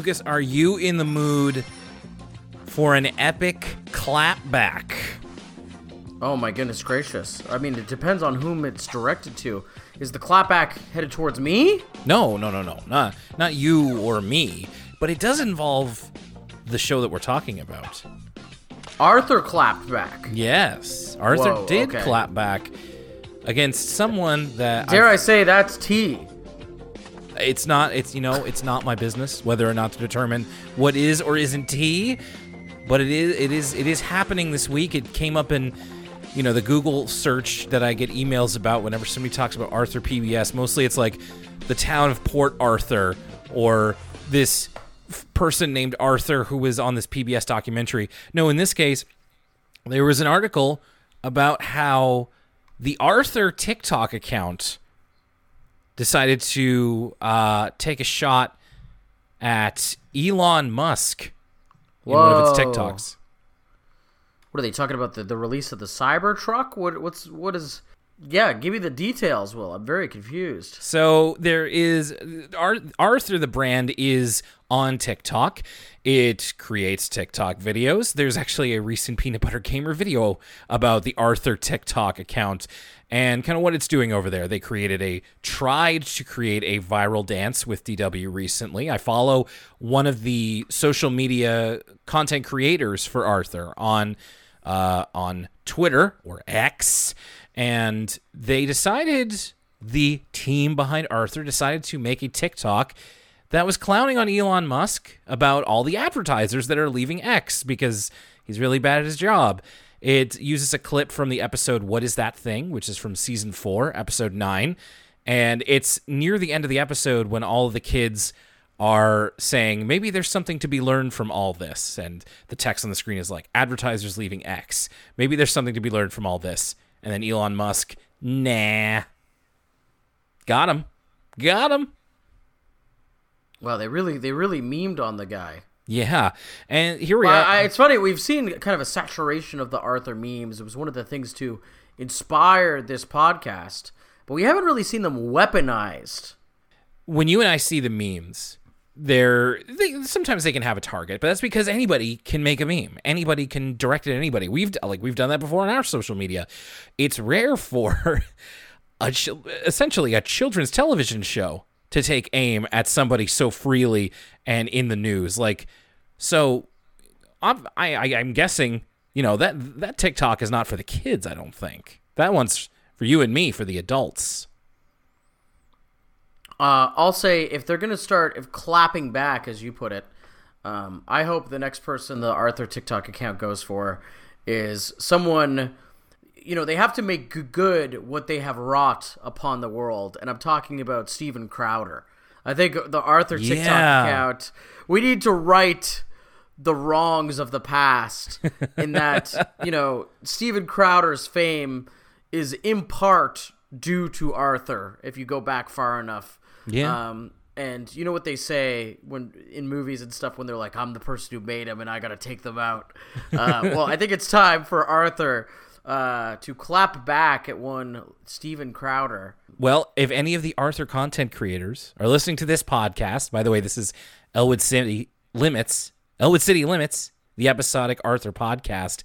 Lucas, are you in the mood for an epic clapback? Oh my goodness gracious. I mean, it depends on whom it's directed to. Is the clapback headed towards me? No, no, no, no. Not not you or me, but it does involve the show that we're talking about. Arthur clapped back. Yes. Arthur Whoa, did okay. clap back against someone that Dare I- I say that's T? It's not it's you know it's not my business whether or not to determine what is or isn't tea but it is it is it is happening this week. It came up in you know the google search that i get emails about whenever somebody talks about arthur pbs mostly it's like the town of port arthur or this f- person named arthur who was on this pbs documentary. No in this case there was an article about how the arthur tiktok account decided to uh, take a shot at Elon Musk in one of its TikToks. What are they talking about? The, the release of the Cybertruck? What what's what is? Yeah, give me the details, Will. I'm very confused. So there is Arthur the brand is on TikTok. It creates TikTok videos. There's actually a recent Peanut Butter Gamer video about the Arthur TikTok account and kind of what it's doing over there. They created a tried to create a viral dance with DW recently. I follow one of the social media content creators for Arthur on uh, on Twitter or X, and they decided the team behind Arthur decided to make a TikTok that was clowning on Elon Musk about all the advertisers that are leaving X because he's really bad at his job. It uses a clip from the episode What Is That Thing, which is from season 4, episode 9, and it's near the end of the episode when all of the kids are saying maybe there's something to be learned from all this and the text on the screen is like advertisers leaving X. Maybe there's something to be learned from all this. And then Elon Musk, nah. Got him. Got him. Wow, they really they really memed on the guy. Yeah. And here we Well, are. I, it's funny. We've seen kind of a saturation of the Arthur memes. It was one of the things to inspire this podcast, but we haven't really seen them weaponized. when you and I see the memes, they're they, sometimes they can have a target, but that's because anybody can make a meme. Anybody can direct it at anybody. We've like we've done that before on our social media. It's rare for a essentially a children's television show to take aim at somebody so freely and in the news. Like so, I'm, I, I I'm guessing you know that that TikTok is not for the kids. I don't think that one's for you and me for the adults. Uh, I'll say if they're gonna start if clapping back, as you put it, um, I hope the next person the Arthur TikTok account goes for is someone. You know, they have to make good what they have wrought upon the world, and I'm talking about Steven Crowder. I think the Arthur TikTok Yeah. account. We need to right the wrongs of the past. in that, you know, Steven Crowder's fame is in part due to Arthur. If you go back far enough, Yeah. um, and you know what they say when in movies and stuff when they're like, "I'm the person who made them, and I got to take them out." Uh, well, I think it's time for Arthur uh, to clap back at one Steven Crowder. Well, if any of the Arthur content creators are listening to this podcast, by the way, this is Elwood City Limits, Elwood City Limits, the episodic Arthur podcast.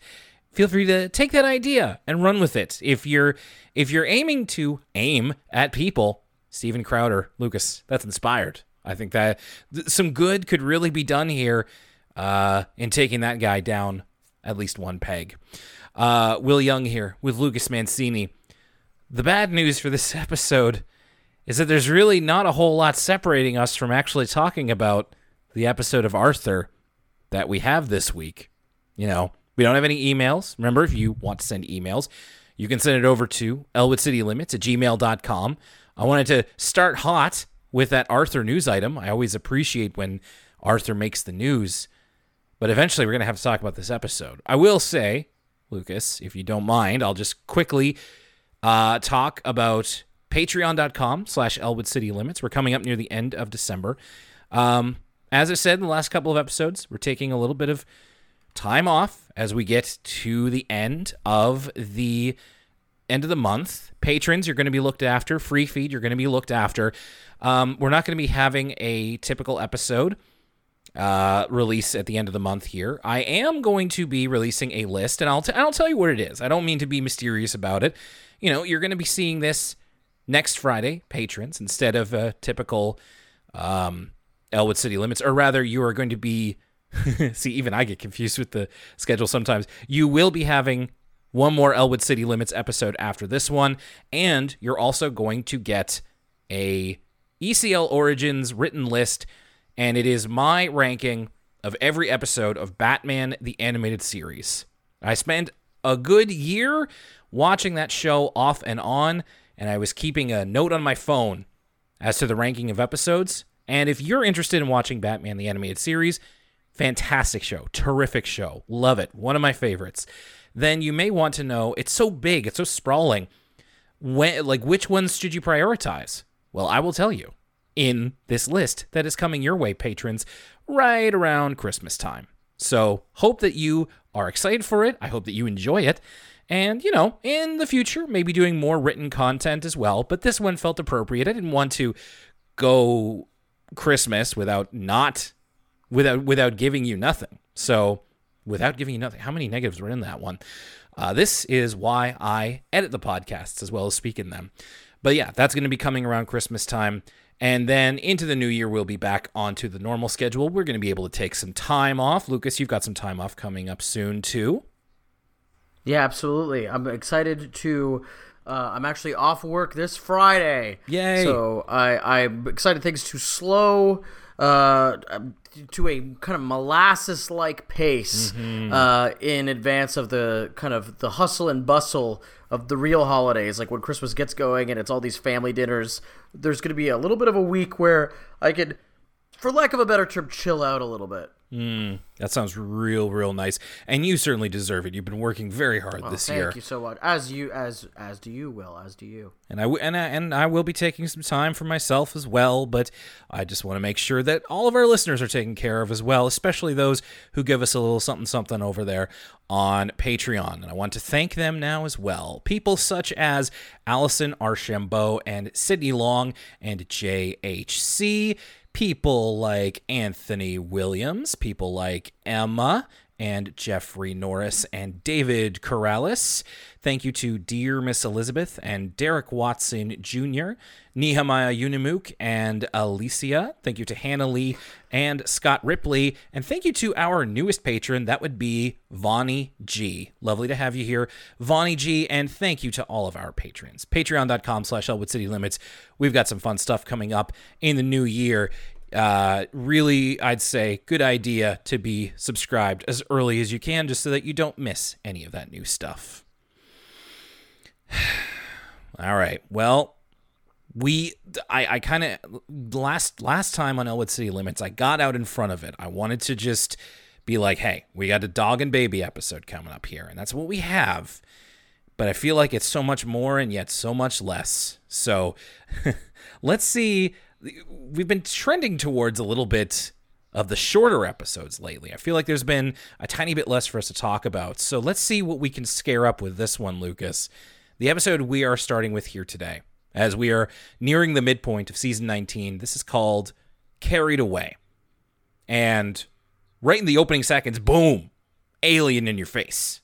Feel free to take that idea and run with it. If you're if you're aiming to aim at people, Steven Crowder, Lucas, that's inspired. I think that th- some good could really be done here uh, in taking that guy down at least one peg. Uh, Will Young here with Lucas Mancini. The bad news for this episode is that there's really not a whole lot separating us from actually talking about the episode of Arthur that we have this week. You know, we don't have any emails. Remember, if you want to send emails, you can send it over to elwoodcitylimits at gmail.com. I wanted to start hot with that Arthur news item. I always appreciate when Arthur makes the news, but eventually we're going to have to talk about this episode. I will say, Lucas, if you don't mind, I'll just quickly uh, talk about patreon.com slash elwood city limits we're coming up near the end of december um, as i said in the last couple of episodes we're taking a little bit of time off as we get to the end of the end of the month patrons you're going to be looked after free feed you're going to be looked after um, we're not going to be having a typical episode uh, release at the end of the month here, I am going to be releasing a list, and I'll t- I'll tell you what it is. I don't mean to be mysterious about it. You know, you're going to be seeing this next Friday, patrons, instead of a typical um, Elwood City Limits, or rather, you are going to be. see, even I get confused with the schedule sometimes. You will be having one more Elwood City Limits episode after this one, and you're also going to get a ECL Origins written list, and it is my ranking of every episode of Batman the Animated Series. I spent a good year watching that show off and on, and I was keeping a note on my phone as to the ranking of episodes. And if you're interested in watching Batman the Animated Series, fantastic show, terrific show, love it, one of my favorites. Then you may want to know it's so big, it's so sprawling. When, like, which ones should you prioritize? Well, I will tell you in this list that is coming your way, patrons, right around Christmas time. So, hope that you are excited for it. I hope that you enjoy it. And, you know, in the future, maybe doing more written content as well. But this one felt appropriate. I didn't want to go Christmas without not without without giving you nothing. So, without giving you nothing, how many negatives were in that one? Uh, this is why I edit the podcasts as well as speak in them. But yeah, that's going to be coming around Christmas time. And then into the new year, we'll be back onto the normal schedule. We're going to be able to take some time off. Lucas, you've got some time off coming up soon, too. Yeah, absolutely. I'm excited to. Uh, I'm actually off work this Friday. Yay. So I, I'm excited things to slow uh, to a kind of molasses like pace Mm-hmm. uh, in advance of the kind of the hustle and bustle of the real holidays. Like when Christmas gets going and it's all these family dinners, there's going to be a little bit of a week where I could, for lack of a better term, chill out a little bit. Mm, that sounds real, real nice. And you certainly deserve it. You've been working very hard oh, this Thank year. Thank you so much. As you as as do you, Will. As do you. And I, w- and, I, and I will be taking some time for myself as well, but I just want to make sure that all of our listeners are taken care of as well, especially those who give us a little something something over there on Patreon. And I want to thank them now as well. People such as Allison Archambault and Sydney Long and JHC. People like Anthony Williams, people like Emma and Jeffrey Norris and David Corrales. Thank you to Dear Miss Elizabeth and Derek Watson Jr., Nehemiah Unimuk and Alicia. Thank you to Hannah Lee and Scott Ripley. And thank you to our newest patron. That would be Vonnie G. Lovely to have you here, Vonnie G. And thank you to all of our patrons. Patreon.com slash Elwood City Limits. We've got some fun stuff coming up in the new year uh, really, I'd say, good idea to be subscribed as early as you can, just so that you don't miss any of that new stuff. All right. Well, we, I, I kind of last last time on Elwood City Limits, I got out in front of it. I wanted to just be like, hey, we got a dog and baby episode coming up here, and that's what we have. But I feel like it's so much more and yet so much less. So let's see we've been trending towards a little bit of the shorter episodes lately. I feel like there's been a tiny bit less for us to talk about. So let's see what we can scare up with this one, Lucas. The episode we are starting with here today, as we are nearing the midpoint of season 19, this is called Carried Away. And right in the opening seconds, boom, alien in your face.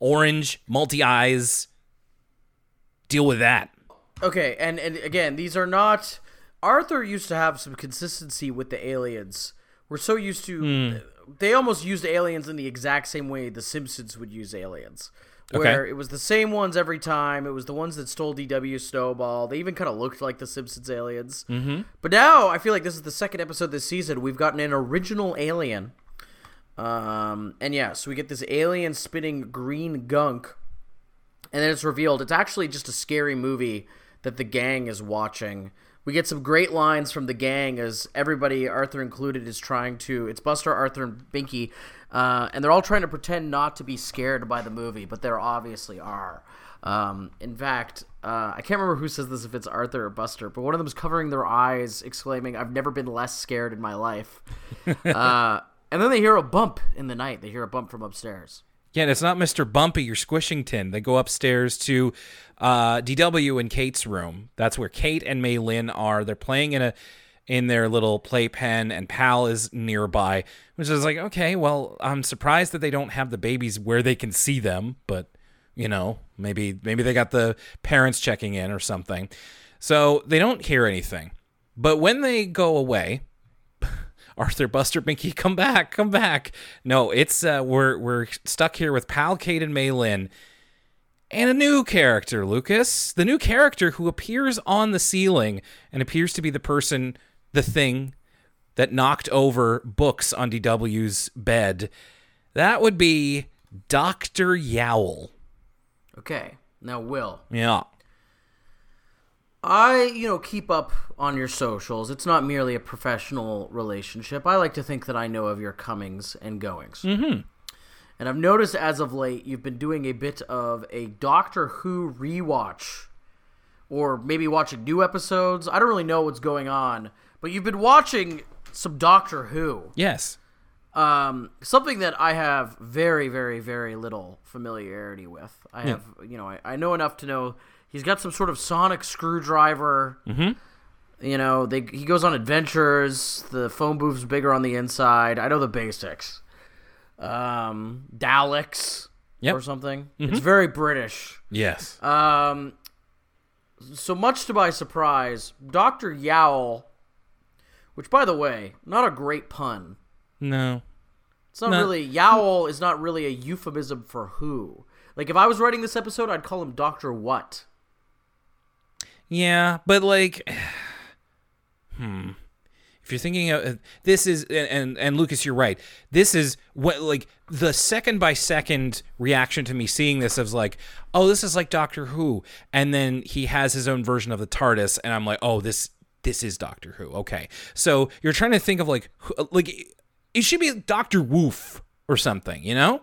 Orange, multi eyes. Deal with that. Okay, and and again, these are not. Arthur used to have some consistency with the aliens. We're so used to. They almost used aliens in the exact same way The Simpsons would use aliens. Where Okay. it was the same ones every time. It was the ones that stole DW Snowball. They even kind of looked like the Simpsons aliens. Mm-hmm. But now I feel like this is the second episode this season. We've gotten an original alien. Um, and yeah, so we get this alien spitting green gunk and then it's revealed it's actually just a scary movie that the gang is watching. We get some great lines from the gang as everybody, Arthur included, is trying to. It's Buster, Arthur, and Binky, uh, and they're all trying to pretend not to be scared by the movie, but they obviously are. Um, in fact, uh, I can't remember who says this if it's Arthur or Buster, but one of them is covering their eyes, exclaiming, "I've never been less scared in my life." uh, and then they hear a bump in the night. They hear a bump from upstairs. Yeah, and it's not Mr. Bumpy Squishington. They go upstairs to uh, DW and Kate's room. That's where Kate and Mei Lin are. They're playing in a in their little playpen, and Pal is nearby, which is like, okay, well, I'm surprised that they don't have the babies where they can see them, but you know, maybe maybe they got the parents checking in or something. So they don't hear anything. But when they go away, Arthur, Buster, Binky, come back, come back. No, it's uh, we're we're stuck here with Pal, Kate, and Mei Lin, and a new character, Lucas. The new character who appears on the ceiling and appears to be the person, the thing that knocked over books on DW's bed. That would be Doctor Yowl. Okay. Now, Will, Yeah. I, you know, keep up on your socials. It's not merely a professional relationship. I like to think that I know of your comings and goings. Mm-hmm. And I've noticed as of late you've been doing a bit of a Doctor Who rewatch, or maybe watching new episodes. I don't really know what's going on, but you've been watching some Doctor Who. Yes. Um, something that I have very, very, very little familiarity with. I have, you know, I, I know enough to know he's got some sort of sonic screwdriver. Mm-hmm. You know, they he goes on adventures. The phone booth's bigger on the inside. I know the basics. Um, Daleks Yep. or something. It's very British. Yes. Um, so much to my surprise, Doctor Yowl, which by the way, not a great pun. no. It's not No. really Yowl is not really a euphemism for who. Like if I was writing this episode, I'd call him Doctor What. Yeah, but like, hmm. If you're thinking of this is and, and and Lucas, you're right. This is what like the second by second reaction to me seeing this of like, oh, this is like Doctor Who, and then he has his own version of the TARDIS, and I'm like, oh, this this is Doctor Who. Okay, so you're trying to think of like like it should be Doctor Woof or something, you know?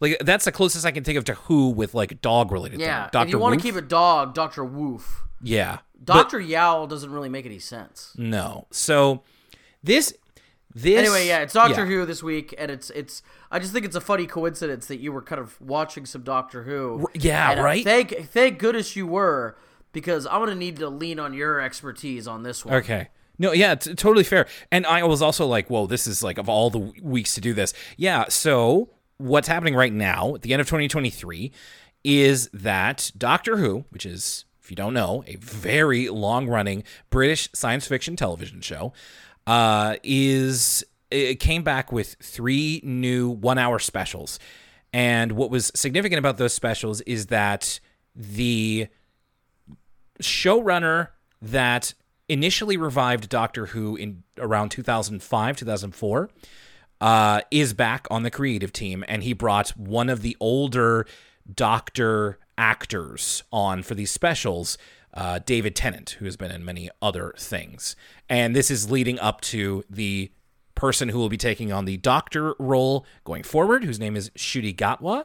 Like that's the closest I can think of to Who with like dog related. Yeah. Doctor if you want to keep a dog, Doctor Woof. yeah, Doctor Yowl doesn't really make any sense. No. So this this Anyway, yeah, it's Doctor yeah. Who this week, and it's it's. I just think it's a funny coincidence that you were kind of watching some Doctor Who. yeah, And, uh, right? Thank thank goodness you were, because I'm gonna need to lean on your expertise on this one. Okay. No, yeah, t- totally fair. And I was also like, whoa, this is like of all the weeks to do this. Yeah, so what's happening right now at the end of 2023 is that Doctor Who, which is, if you don't know, a very long running British science fiction television show, uh, is it came back with three new one hour specials. And what was significant about those specials is that the showrunner that initially revived Doctor Who in around 2005, 2004, uh, is back on the creative team, and he brought one of the older Doctor actors on for these specials, uh, David Tennant, who has been in many other things. And this is leading up to the person who will be taking on the Doctor role going forward, whose name is Ncuti Gatwa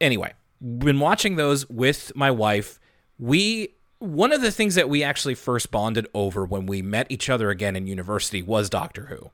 anyway, been watching those with my wife. We one of the things that we actually first bonded over when we met each other again in university was Doctor Who.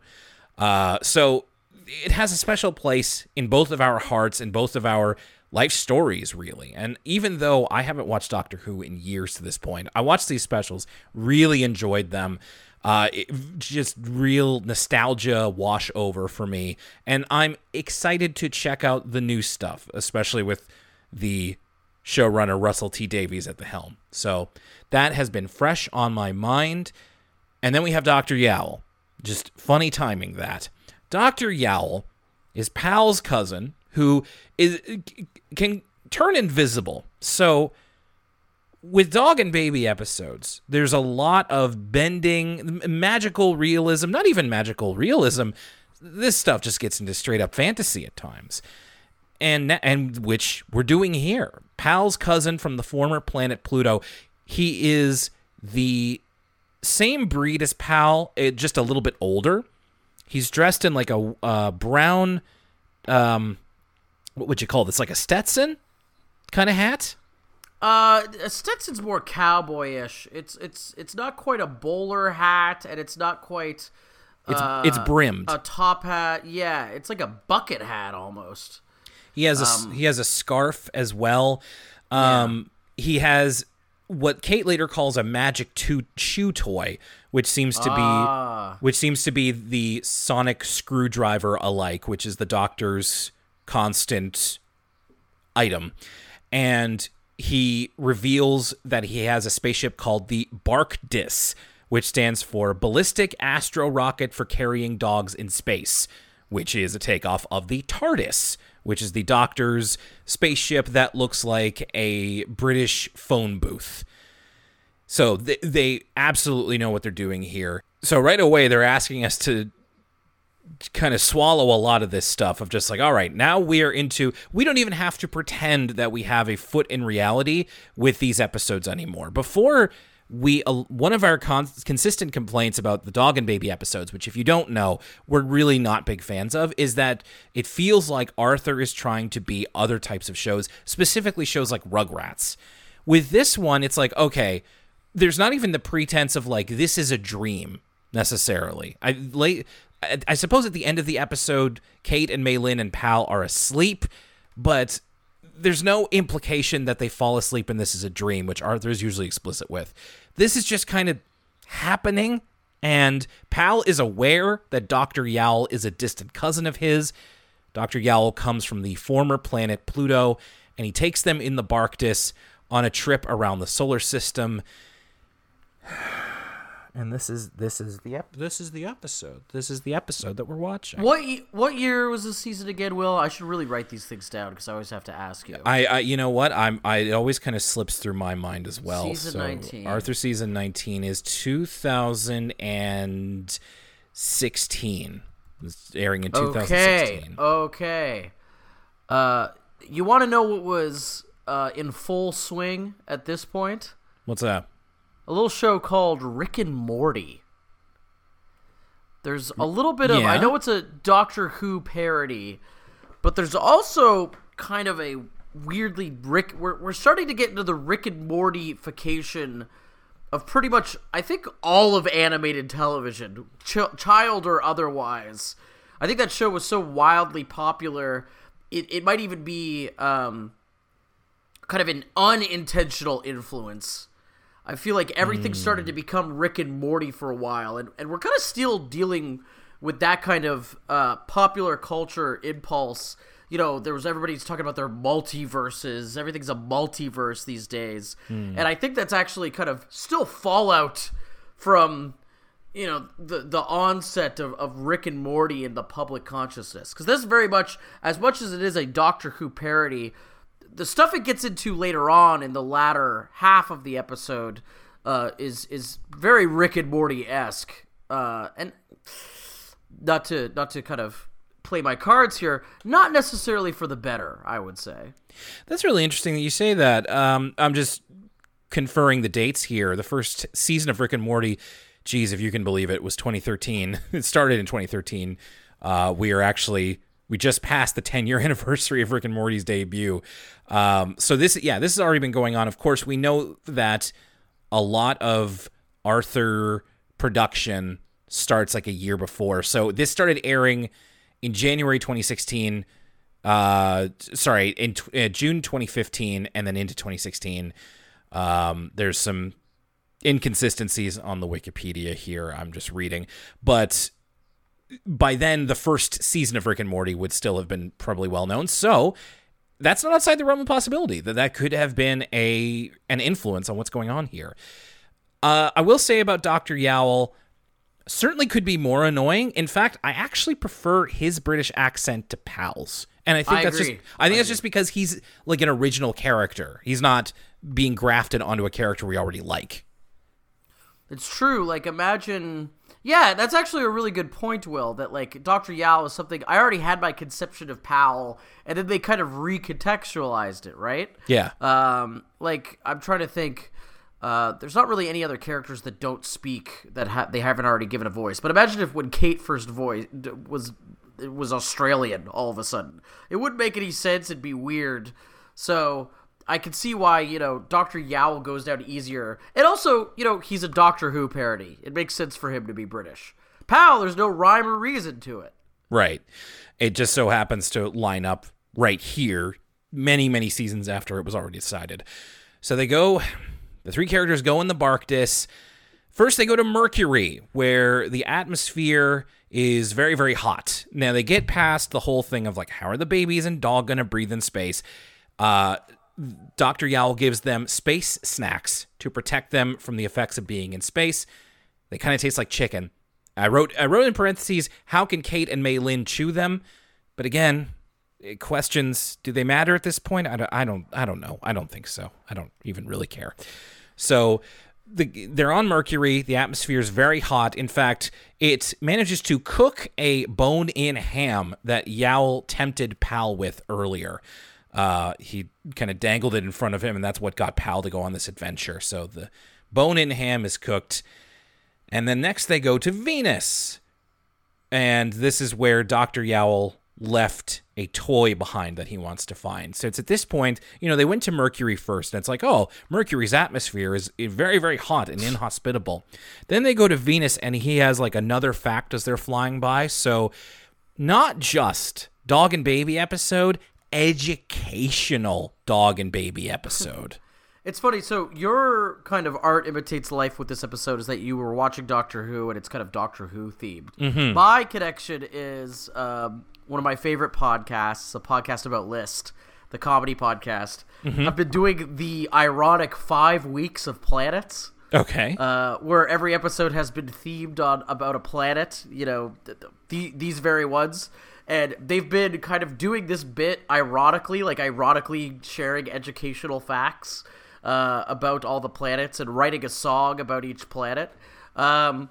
Uh, so it has a special place in both of our hearts and both of our life stories, really. And even though I haven't watched Doctor Who in years to this point, I watched these specials, really enjoyed them. Uh, it, just real nostalgia wash over for me, and I'm excited to check out the new stuff, especially with the showrunner Russell T Davies at the helm. So that has been fresh on my mind. And then we have Dr. Yowl. Just funny timing that. Dr. Yowl is Pal's cousin who is can turn invisible. So with dog and baby episodes, there's a lot of bending, magical realism, not even magical realism. This stuff just gets into straight up fantasy at times. And and which we're doing here. Pal's cousin from the former planet Pluto, he is the same breed as Pal, eh, just a little bit older. He's dressed in like a uh, brown um what would you call this? Like a Stetson kind of hat? Uh, a Stetson's more cowboyish. It's it's it's not quite a bowler hat, and it's not quite. It's uh, it's brimmed. A top hat, yeah. It's like a bucket hat almost. He has a s he has a scarf as well. Um, he has what Kate later calls a magic two shoe toy, which seems to Ah. be which seems to be the sonic screwdriver alike, which is the doctor's constant item. And he reveals that he has a spaceship called the BARCDIS, which stands for Ballistic Astro Rocket for Carrying Dogs in Space, which is a takeoff of the TARDIS, which is the doctor's spaceship that looks like a British phone booth. So they, they absolutely know what they're doing here. So right away, they're asking us to kind of swallow a lot of this stuff of just like, all right, now we are into, we don't even have to pretend that we have a foot in reality with these episodes anymore. Before we, uh, one of our con- consistent complaints about the dog and baby episodes, which if you don't know, we're really not big fans of, is that it feels like Arthur is trying to be other types of shows, specifically shows like Rugrats. With this one, it's like, okay, there's not even the pretense of like this is a dream necessarily. I late I- I suppose at the end of the episode, Kate and Mei Lin and Pal are asleep, but there's no implication that they fall asleep and this is a dream, which Arthur is usually explicit with. This is just kind of happening, and Pal is aware that Dr. Yowl is a distant cousin of his. Dr. Yowl comes from the former planet Pluto, and he takes them in the Barkdis on a trip around the solar system. And this is this is the ep- this is the episode. This is the episode that we're watching. What ye- what year was this season again, Will? I should really write these things down because I always have to ask you. I, I you know what I'm I it always kind of slips through my mind as well. Season so 19. Arthur season 19 is 2016. It's airing in 2016. Okay. Okay. Uh, you want to know what was uh, in full swing at this point? What's that? A little show called Rick and Morty. There's a little bit of I know it's a Doctor Who parody, but there's also kind of a weirdly Rick. We're we're starting to get into the Rick and Mortyfication of pretty much I think all of animated television, ch- child or otherwise. I think that show was so wildly popular, it it might even be um, kind of an unintentional influence. I feel like everything started to become Rick and Morty for a while, and, and we're kind of still dealing with that kind of uh, popular culture impulse. You know, there was everybody's talking about their multiverses. Everything's a multiverse these days, and I think that's actually kind of still fallout from you know the the onset of, of Rick and Morty in the public consciousness because this is very much as much as it is a Doctor Who parody the stuff it gets into later on in the latter half of the episode uh, is is very Rick and Morty esque, uh, and not to not to kind of play my cards here, not necessarily for the better, I would say. That's really interesting that you say that. Um, I'm just conferring the dates here. The first season of Rick and Morty, geez, if you can believe it, was 2013. it started in 2013. Uh, we are actually we just passed the 10 year anniversary of Rick and Morty's debut. Um, so this, yeah, this has already been going on. Of course, we know that a lot of Arthur production starts like a year before. So this started airing in January 2016 uh sorry in tw- uh, june 2015 and then into 2016 um there's some inconsistencies on the wikipedia here i'm just reading but by then the first season of rick and morty would still have been probably well known so that's not outside the realm of possibility that that could have been a an influence on what's going on here uh, i will say about dr yowl certainly could be more annoying. In fact, I actually prefer his British accent to Pal's. And I think I that's agree. just I think that's just because he's like an original character. He's not being grafted onto a character we already like. It's true. Like, imagine. Yeah, that's actually a really good point, Will. That like Doctor Yowl is something I already had my conception of Pal, and then they kind of recontextualized it, right? Yeah. Um, like I'm trying to think. Uh, there's not really any other characters that don't speak that ha- they haven't already given a voice. But imagine if when Kate first voice was it was Australian all of a sudden, it wouldn't make any sense. It'd be weird. So I can see why you know Doctor Yowl goes down easier, and also you know he's a Doctor Who parody. It makes sense for him to be British. Pal, there's no rhyme or reason to it. Right. It just so happens to line up right here, many, many seasons after it was already decided. So they go the three characters go in the Barkdis. First, they go to Mercury, where the atmosphere is very, very hot. Now, they get past the whole thing of like, how are the babies and dog going to breathe in space? Uh, Dr. Yowl gives them space snacks to protect them from the effects of being in space. They kind of taste like chicken. I wrote I wrote in parentheses, how can Kate and Mei Lin chew them? But again, eh, questions, do they matter at this point? I don't I don't I don't know. I don't think so. I don't even really care. So the, they're on Mercury. The atmosphere is very hot. In fact, it manages to cook a bone in ham that Yowl tempted Pal with earlier. Uh, he kind of dangled it in front of him, and that's what got Pal to go on this adventure. So the bone in ham is cooked. And then next they go to Venus. And this is where Dr. Yowl left a toy behind that he wants to find. So it's at this point, you know, they went to Mercury first, and it's like, oh, Mercury's atmosphere is very, very hot and inhospitable. Then they go to Venus, and he has like another fact as they're flying by. So not just dog and baby episode, educational dog and baby episode. It's funny. So your kind of art imitates life with this episode is that you were watching Doctor Who and it's kind of Doctor Who themed. Mm-hmm. My connection is um, one of my favorite podcasts, a podcast about List, the comedy podcast. Mm-hmm. I've been doing the ironic five weeks of planets. Okay. Uh, where every episode has been themed on about a planet, you know, th- th- these very ones, and they've been kind of doing this bit ironically, like ironically sharing educational facts uh, about all the planets and writing a song about each planet. Um,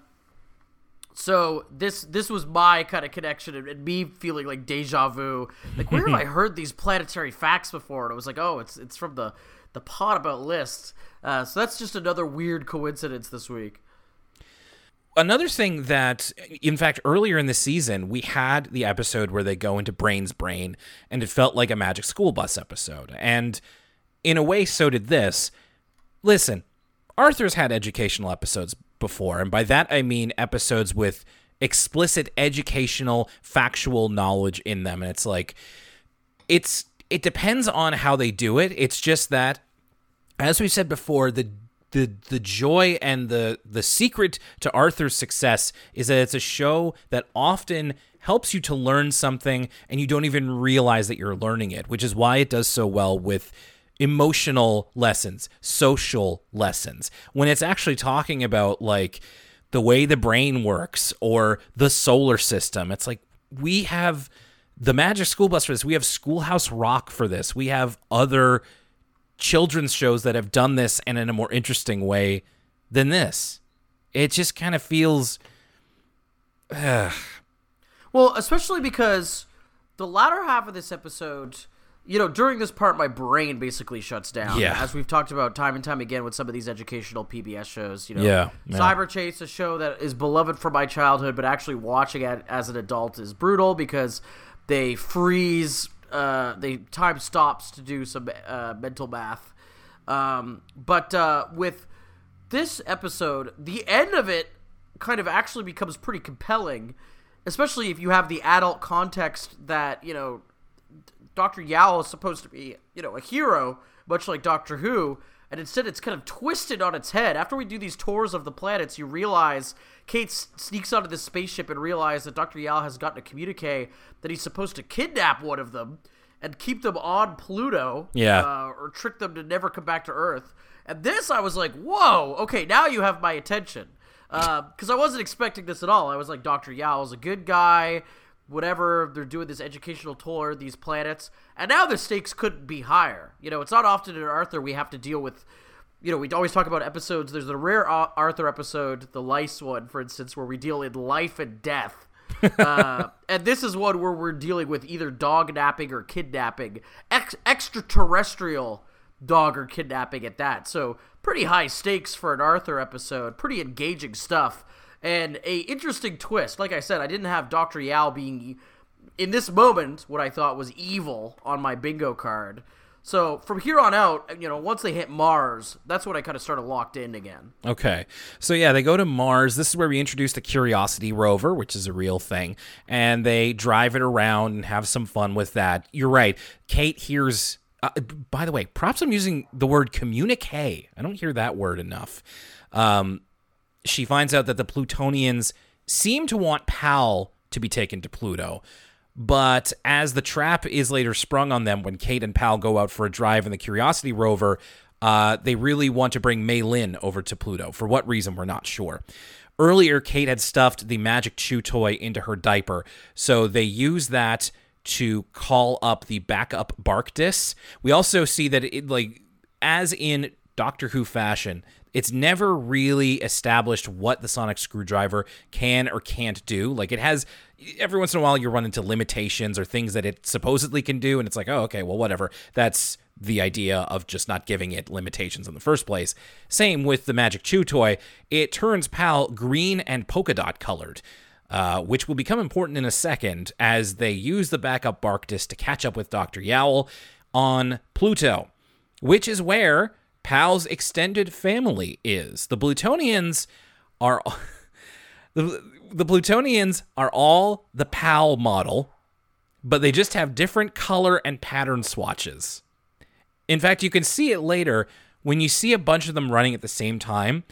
so this this was my kind of connection and, and me feeling like deja vu. Like where have I heard these planetary facts before? And I was like, oh, it's it's from the the pod about lists. Uh, so that's just another weird coincidence this week. Another thing that, in fact, earlier in the season, we had the episode where they go into Brain's brain, and it felt like a Magic School Bus episode. And in a way, so did this. Listen, Arthur's had educational episodes before, and by that I mean episodes with explicit educational, factual knowledge in them. And it's like, it's it depends on how they do it. It's just that, as we said before, the the the joy and the the secret to Arthur's success is that it's a show that often helps you to learn something and you don't even realize that you're learning it, which is why it does so well with emotional lessons, social lessons. When it's actually talking about like the way the brain works or the solar system, it's like we have the Magic School Bus for this. We have Schoolhouse Rock for this. We have other children's shows that have done this and in a more interesting way than this. It just kind of feels. Uh, well, especially because the latter half of this episode, you know, during this part, my brain basically shuts down. Yeah. As we've talked about time and time again with some of these educational PBS shows, you know. Yeah, yeah. Cyberchase, a show that is beloved from my childhood, but actually watching it as an adult is brutal because they freeze, uh, they time stops to do some uh, mental math. Um, but uh, with this episode, the end of it kind of actually becomes pretty compelling, especially if you have the adult context that, you know, Dr. Yowl is supposed to be, you know, a hero, much like Doctor Who, and instead it's kind of twisted on its head. After we do these tours of the planets, you realize Kate sneaks onto this spaceship and realizes that Dr. Yowl has gotten a communique that he's supposed to kidnap one of them and keep them on Pluto, Yeah. uh, or trick them to never come back to Earth. And this, I was like, whoa, okay, now you have my attention. Because I wasn't expecting this at all. I was like, Dr. Yowl's a good guy, whatever. They're doing this educational tour, these planets. And now the stakes couldn't be higher. You know, it's not often in Arthur we have to deal with. You know, we always talk about episodes. There's the rare Arthur episode, the lice one, for instance, where we deal in life and death. uh, and this is one where we're dealing with either dog napping or kidnapping, ex- extraterrestrial dog or kidnapping at that. So pretty high stakes for an Arthur episode. Pretty engaging stuff, and a interesting twist. Like I said, I didn't have Doctor Yowl being in this moment what I thought was evil on my bingo card. So from here on out, you know, once they hit Mars, that's when I kind of started locked in again. Okay. So yeah, they go to Mars. This is where we introduce the Curiosity rover, which is a real thing, and they drive it around and have some fun with that. You're right. Kate hears Uh, by the way, props I'm using the word communique. I don't hear that word enough. Um, she finds out that the Plutonians seem to want Pal to be taken to Pluto. But as the trap is later sprung on them when Kate and Pal go out for a drive in the Curiosity rover, uh, they really want to bring Mei Lin over to Pluto. For what reason, we're not sure. Earlier, Kate had stuffed the magic chew toy into her diaper, so they use that to call up the backup bark Barkdis. We also see that it like as in Doctor Who fashion, it's never really established what the sonic screwdriver can or can't do. Like it has every once in a while you run into limitations or things that it supposedly can do and it's like, "Oh, okay, well whatever." That's the idea of just not giving it limitations in the first place. Same with the Magic Chew toy. It turns PAL green and polka dot colored. Uh, which will become important in a second as they use the backup Barkdis to catch up with Dr. Yowl on Pluto, which is where Pal's extended family is. The Plutonians are the, the Plutonians are all the Pal model, but they just have different color and pattern swatches. In fact, you can see it later when you see a bunch of them running at the same time.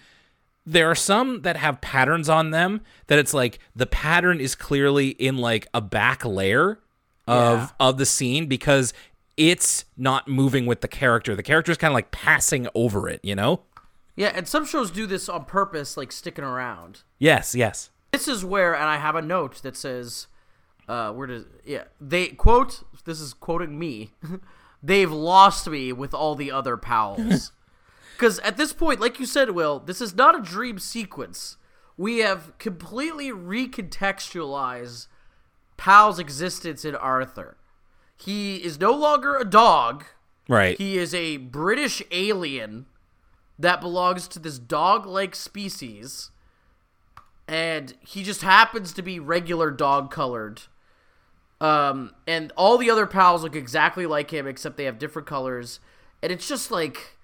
There are some that have patterns on them that it's like the pattern is clearly in like a back layer of Yeah. of the scene because it's not moving with the character. The character is kind of like passing over it, you know? Yeah, and some shows do this on purpose, like sticking around. Yes, yes. This is where, and I have a note that says, uh, where does, yeah, they, quote, this is quoting me, they've lost me with all the other pals. Because at this point, like you said, Will, this is not a dream sequence. We have completely recontextualized Pal's existence in Arthur. He is no longer a dog. Right. He is a British alien that belongs to this dog like species. And he just happens to be regular dog colored. Um, and all the other pals look exactly like him, except they have different colors. And it's just like.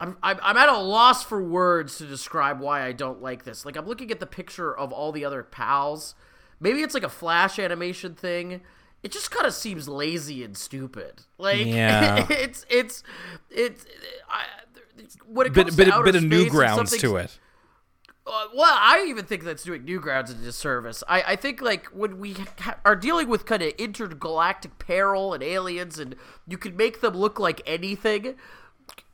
I'm, I'm, I'm at a loss for words to describe why I don't like this. Like, I'm looking at the picture of all the other pals. Maybe it's like a flash animation thing. It just kind of seems lazy and stupid. Like, Yeah. it's, it's, it's, I, when it bit comes bit to outer bit of newgrounds something's- to it. uh, well, I even think that's doing Newgrounds a disservice. I, I think like when we ha- are dealing with kind of intergalactic peril and aliens, and you can make them look like anything.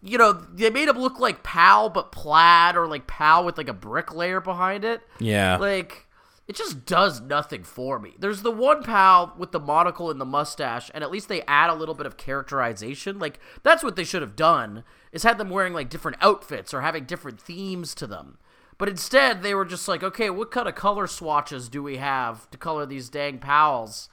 You know, they made them look like Pal, but plaid, or like Pal with like a bricklayer behind it. Yeah. Like, it just does nothing for me. There's the one pal with the monocle and the mustache, and at least they add a little bit of characterization. Like, that's what they should have done, is had them wearing, like, different outfits or having different themes to them. But instead, they were just like, okay, what kind of color swatches do we have to color these dang pals?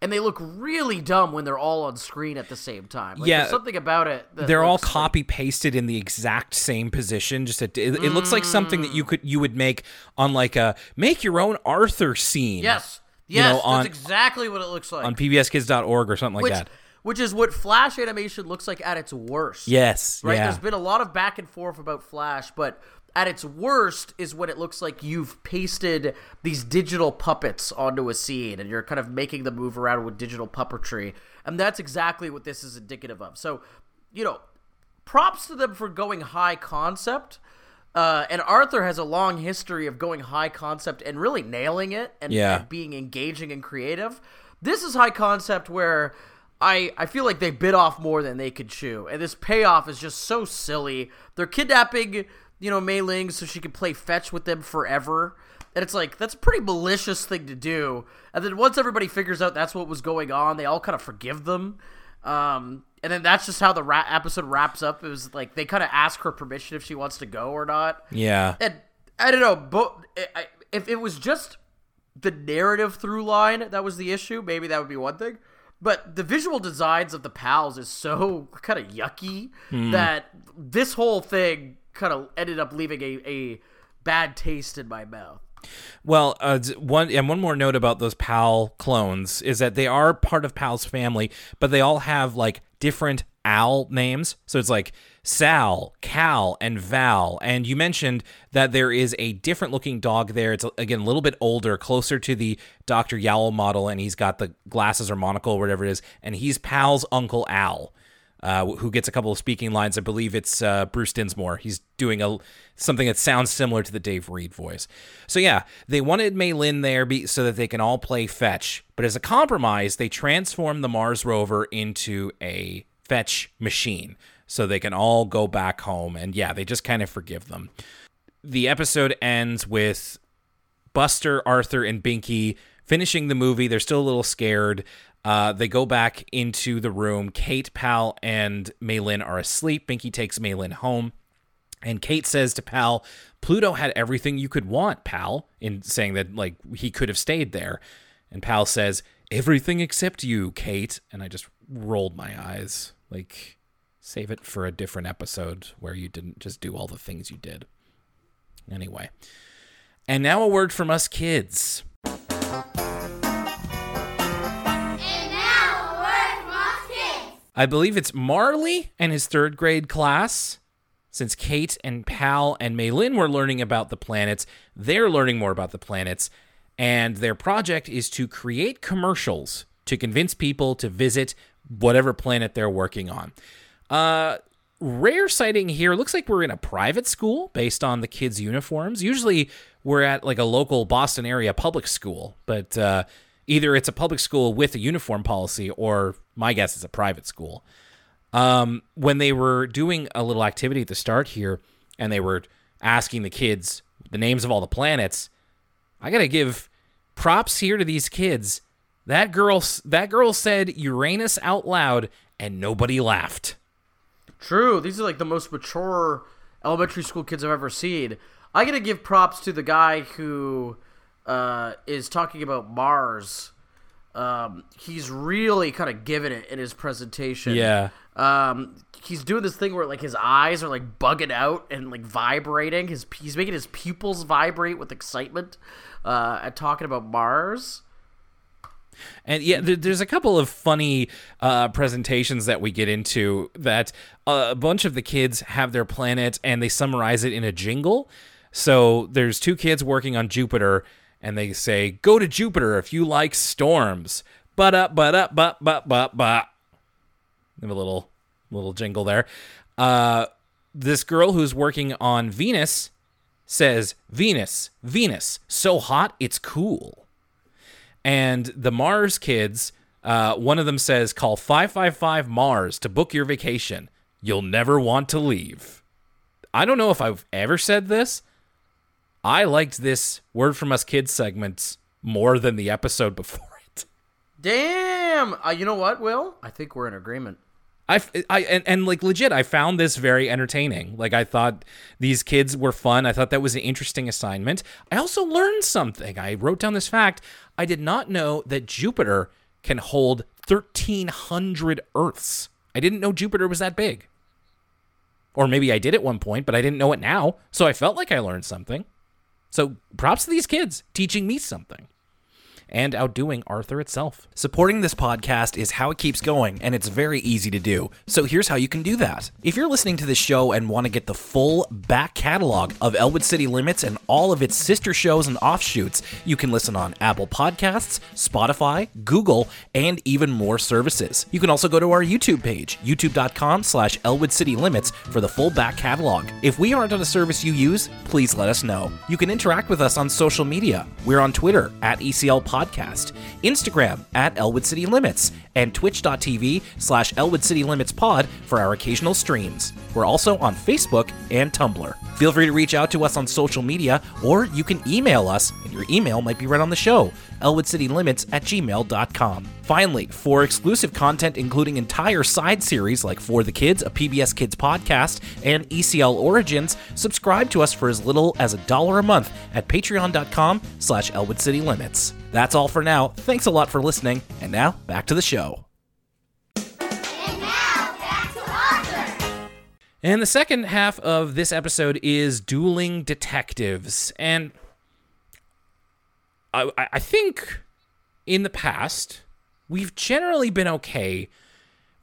And they look really dumb when they're all on screen at the same time. Like, Yeah. there's something about it. They're all copy pasted in the exact same position. Just it, it looks like something that you could you would make on like a make your own Arthur scene. Yes. You Yes, know, on- that's exactly what it looks like. on pbskids.org or something like which, that. which is what Flash animation looks like at its worst. Yes. Right? Yeah. There's been a lot of back and forth about Flash, but at its worst is when it looks like you've pasted these digital puppets onto a scene and you're kind of making them move around with digital puppetry. And that's exactly what this is indicative of. So, you know, props to them for going high concept. Uh, and Arthur has a long history of going high concept and really nailing it and, Yeah. and being engaging and creative. This is high concept where I, I feel like they bit off more than they could chew. And this payoff is just so silly. They're kidnapping, you know, Mei Ling so she can play fetch with them forever. And it's like, that's a pretty malicious thing to do. And then once everybody figures out that's what was going on, they all kind of forgive them. Um, and then that's just how the ra- episode wraps up. It was like they kind of ask her permission if she wants to go or not. yeah. And I don't know, but if it was just the narrative through line that was the issue, maybe that would be one thing. But the visual designs of the pals is so kind of yucky that this whole thing kind of ended up leaving a, a bad taste in my mouth. Well, uh, one and one more note about those Pal clones is that they are part of Pal's family, but they all have like different Al names. So it's like Sal, Cal, and Val. And you mentioned that there is a different looking dog there. It's again a little bit older, closer to the Dr. Yowl model, and he's got the glasses or monocle or whatever it is, and he's Pal's Uncle Al. Uh, who gets a couple of speaking lines. I believe it's uh, Bruce Dinsmore. He's doing a something that sounds similar to the Dave Reed voice. So yeah, they wanted Mei Lin there be, so that they can all play fetch. But as a compromise, they transform the Mars rover into a fetch machine so they can all go back home. And yeah, they just kind of forgive them. The episode ends with Buster, Arthur, and Binky finishing the movie. They're still a little scared. Uh, they go back into the room. Kate, Pal, and Mei Lin are asleep. Binky takes Mei Lin home. And Kate says to Pal, Pluto had everything you could want, Pal, in saying that, like, he could have stayed there. And Pal says, Everything except you, Kate. And I just rolled my eyes. Like, save it for a different episode where you didn't just do all the things you did. Anyway. And now a word from us kids. I believe it's Marley and his third grade class. Since Kate and Pal and Mei Lin were learning about the planets, they're learning more about the planets. And their project is to create commercials to convince people to visit whatever planet they're working on. Uh, rare sighting here. Looks like we're in a private school based on the kids' uniforms. Usually we're at like a local Boston area public school, but uh, either it's a public school with a uniform policy or my guess is a private school. Um, when they were doing a little activity at the start here and they were asking the kids the names of all the planets, I got to give props here to these kids. That girl that girl said Uranus out loud and nobody laughed. True. These are like the most mature elementary school kids I've ever seen. I gotta give props to the guy who uh, is talking about Mars. Um, he's really kind of giving it in his presentation. Yeah. Um, he's doing this thing where like his eyes are like bugging out and like vibrating. His he's making his pupils vibrate with excitement uh, at talking about Mars. And yeah, there's a couple of funny uh, presentations that we get into that uh, a bunch of the kids have their planet and they summarize it in a jingle. So there's two kids working on Jupiter and they say, "Go to Jupiter if you like storms." But up, but up, but but but but. Have a little little jingle there. Uh, this girl who's working on Venus says, "Venus, Venus, so hot it's cool." And the Mars kids, uh, one of them says, "Call five five five Mars to book your vacation. You'll never want to leave." I don't know if I've ever said this. I liked this word from us kids segments more than the episode before it. Damn. Uh, you know what, Will? I think we're in agreement. I, I and, and like legit, I found this very entertaining. Like I thought these kids were fun. I thought that was an interesting assignment. I also learned something. I wrote down this fact. I did not know that Jupiter can hold 1,300 Earths. I didn't know Jupiter was that big. Or maybe I did at one point, but I didn't know it now. So I felt like I learned something. So props to these kids teaching me something and outdoing Arthur itself. Supporting this podcast is how it keeps going, and it's very easy to do. So here's how you can do that. If you're listening to this show and want to get the full back catalog of Elwood City Limits and all of its sister shows and offshoots, you can listen on Apple Podcasts, Spotify, Google, and even more services. You can also go to our YouTube page, youtube.com slash Elwood City Limits for the full back catalog. If we aren't on a service you use, please let us know. You can interact with us on social media. We're on Twitter at ECL Podcast, Instagram at Elwood City Limits, and twitch.tv slash Elwood City Limits Pod for our occasional streams. We're also on Facebook and Tumblr. Feel free to reach out to us on social media, or you can email us, and your email might be read on the show, elwoodcitylimits at gmail.com. Finally, for exclusive content including entire side series like For the Kids, a PBS Kids podcast, and ECL Origins, subscribe to us for as little as a dollar a month at patreon.com slash Elwood City Limits. That's all for now. Thanks a lot for listening, and now back to the show. And now, back to Arthur. And the second half of this episode is dueling detectives. And I, I I think in the past, we've generally been okay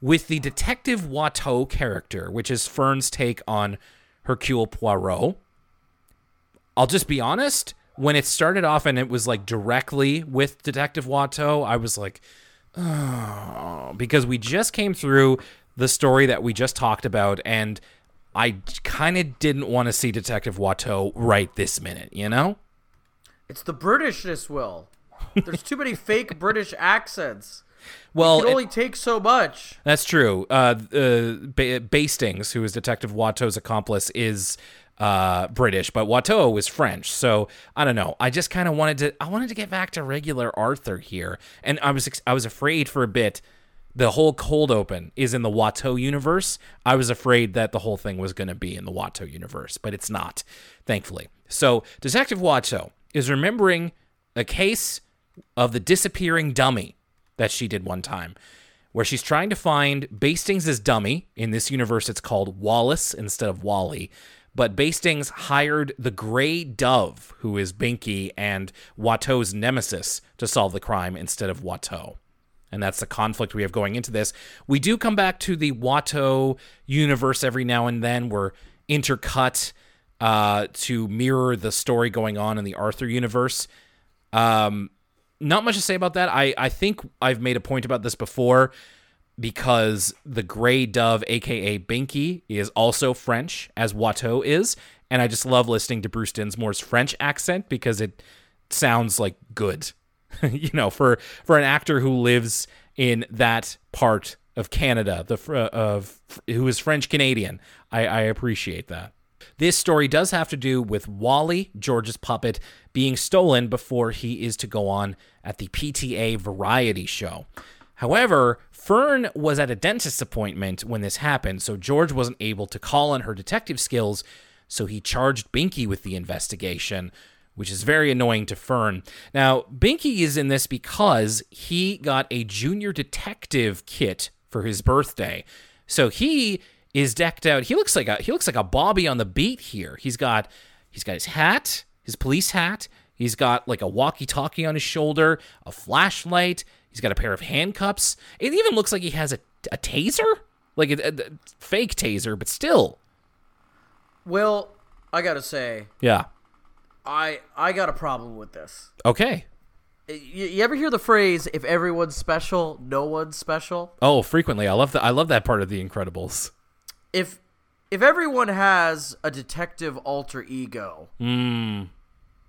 with the Detective Watteau character, which is Fern's take on Hercule Poirot. I'll just be honest, when it started off and it was like directly with Detective Watteau, I was like, oh, because we just came through the story that we just talked about, and I kind of didn't want to see Detective Watteau right this minute, you know? It's the Britishness, Will. There's too many fake British accents. Well, It can it- only take so much. That's true. Uh, uh, ba- Bastings, who is Detective Watteau's accomplice, is uh, British, but Watteau was French. So I don't know. I just kind of wanted to. I wanted to get back to regular Arthur here, and I was I was afraid for a bit. The whole cold open is in the Watteau universe. I was afraid that the whole thing was going to be in the Watteau universe, but it's not, thankfully. So Detective Watteau is remembering a case of the disappearing dummy that she did one time where she's trying to find Bastings' dummy. In this universe, it's called Wallace instead of Wally. But Bastings hired the Grey Dove, who is Binky and Watteau's nemesis, to solve the crime instead of Watteau. And that's the conflict we have going into this. We do come back to the Watteau universe every now and then. We're intercut uh, to mirror the story going on in the Arthur universe. Um, not much to say about that. I, I think I've made a point about this before because the Grey Dove, aka Binky, is also French, as Watteau is. And I just love listening to Bruce Dinsmore's French accent because it sounds like good. you know, for for an actor who lives in that part of Canada, the uh, of who is French Canadian, I, I appreciate that. This story does have to do with Wally, George's puppet, being stolen before he is to go on at the PTA variety show. However, Fern was at a dentist's appointment when this happened, so George wasn't able to call on her detective skills, so he charged Binky with the investigation, which is very annoying to Fern. Now, Binky is in this because he got a junior detective kit for his birthday. So he is decked out. He looks like a he looks like a Bobby on the beat here. He's got he's got his hat, his police hat. He's got like a walkie-talkie on his shoulder, a flashlight. He's got a pair of handcuffs. It even looks like he has a, a taser, like a, a- a fake taser, but still, Well, I gotta say, yeah. I I got a problem with this. Okay. You, you ever hear the phrase "if everyone's special, no one's special"? Oh, frequently. I love that. I love that part of The Incredibles. If if everyone has a detective alter ego, hmm.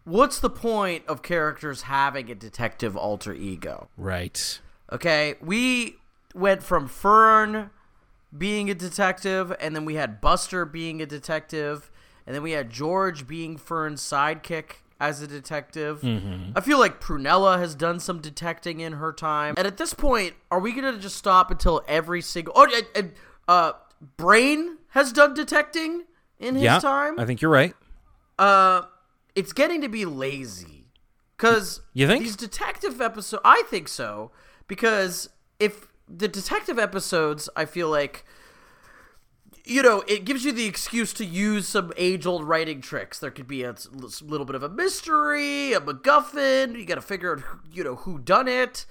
What's the point of characters having a detective alter ego? Right. Okay, we went from Fern being a detective, and then we had Buster being a detective, and then we had George being Fern's sidekick as a detective. I feel like Prunella has done some detecting in her time. And at this point, are we gonna just stop until every single? Oh, and, and uh, Brain has done detecting in his yeah. time. I think you're right. Uh, it's getting to be lazy. Cause You think? these detective episodes? I think so because if the detective episodes, I feel like, you know, it gives you the excuse to use some age-old writing tricks. There could be a little bit of a mystery, a MacGuffin. You got to figure out, who- you know, who done it,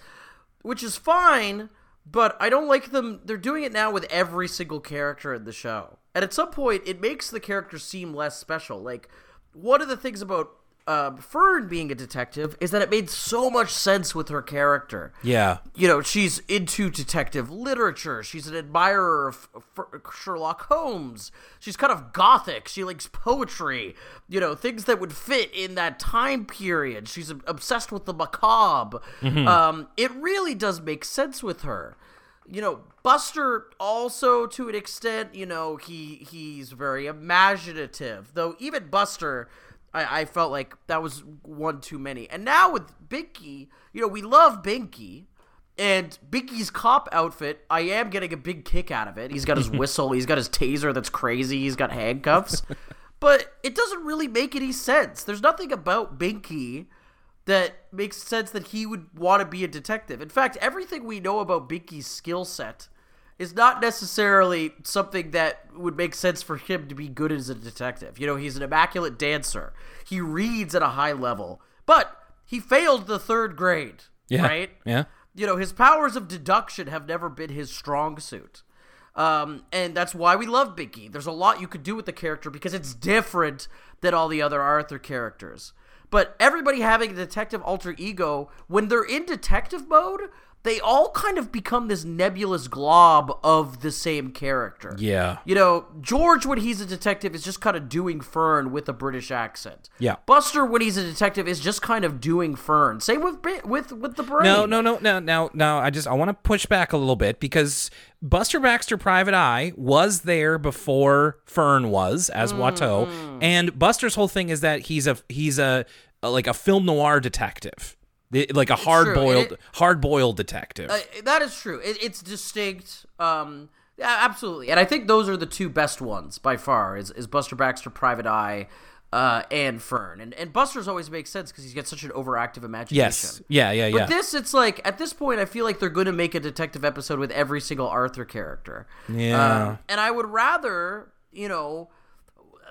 which is fine. But I don't like them. They're doing it now with every single character in the show, and at some point, it makes the character seem less special. Like one of the things about uh, Fern being a detective is that it made so much sense with her character Yeah. you know, she's into detective literature. She's an admirer of Sherlock Holmes. She's kind of gothic. She likes poetry, you know, things that would fit in that time period. She's obsessed with the macabre. Um, it really does make sense with her. You know, Buster also to an extent, you know, he he's very imaginative. Though even Buster I, I felt like that was one too many. And now with Binky, you know, we love Binky. And Binky's cop outfit, I am getting a big kick out of it. He's got his whistle, he's got his taser that's crazy, he's got handcuffs. but it doesn't really make any sense. There's nothing about Binky that makes sense that he would want to be a detective. In fact, everything we know about Binky's skill set is not necessarily something that would make sense for him to be good as a detective. You know, he's an immaculate dancer. He reads at a high level, but he failed the third grade, Yeah. right? Yeah. You know, his powers of deduction have never been his strong suit. Um, and that's why we love Binky. There's a lot you could do with the character because it's different than all the other Arthur characters. But everybody having a detective alter ego, when they're in detective mode, they all kind of become this nebulous glob of the same character. Yeah. You know, George, when he's a detective, is just kind of doing Fern with a British accent. Yeah. Buster, when he's a detective, is just kind of doing Fern. Same with with with the brain. No, no, no, no, no, no. I just I want to push back a little bit because Buster Baxter Private Eye was there before Fern was as Watteau, Mm-hmm. and Buster's whole thing is that he's a he's a- like a film noir detective, The- like a hard boiled hard boiled detective. Uh, that is true. It, it's distinct. Um, yeah, absolutely. And I think those are the two best ones by far. Is is Buster Baxter, Private Eye, uh, and Fern. And and Buster's always makes sense because he's got such an overactive imagination. yes, yeah, yeah, yeah. But this, it's like at this point, I feel like they're going to make a detective episode with every single Arthur character. Yeah. Um, and I would rather, you know,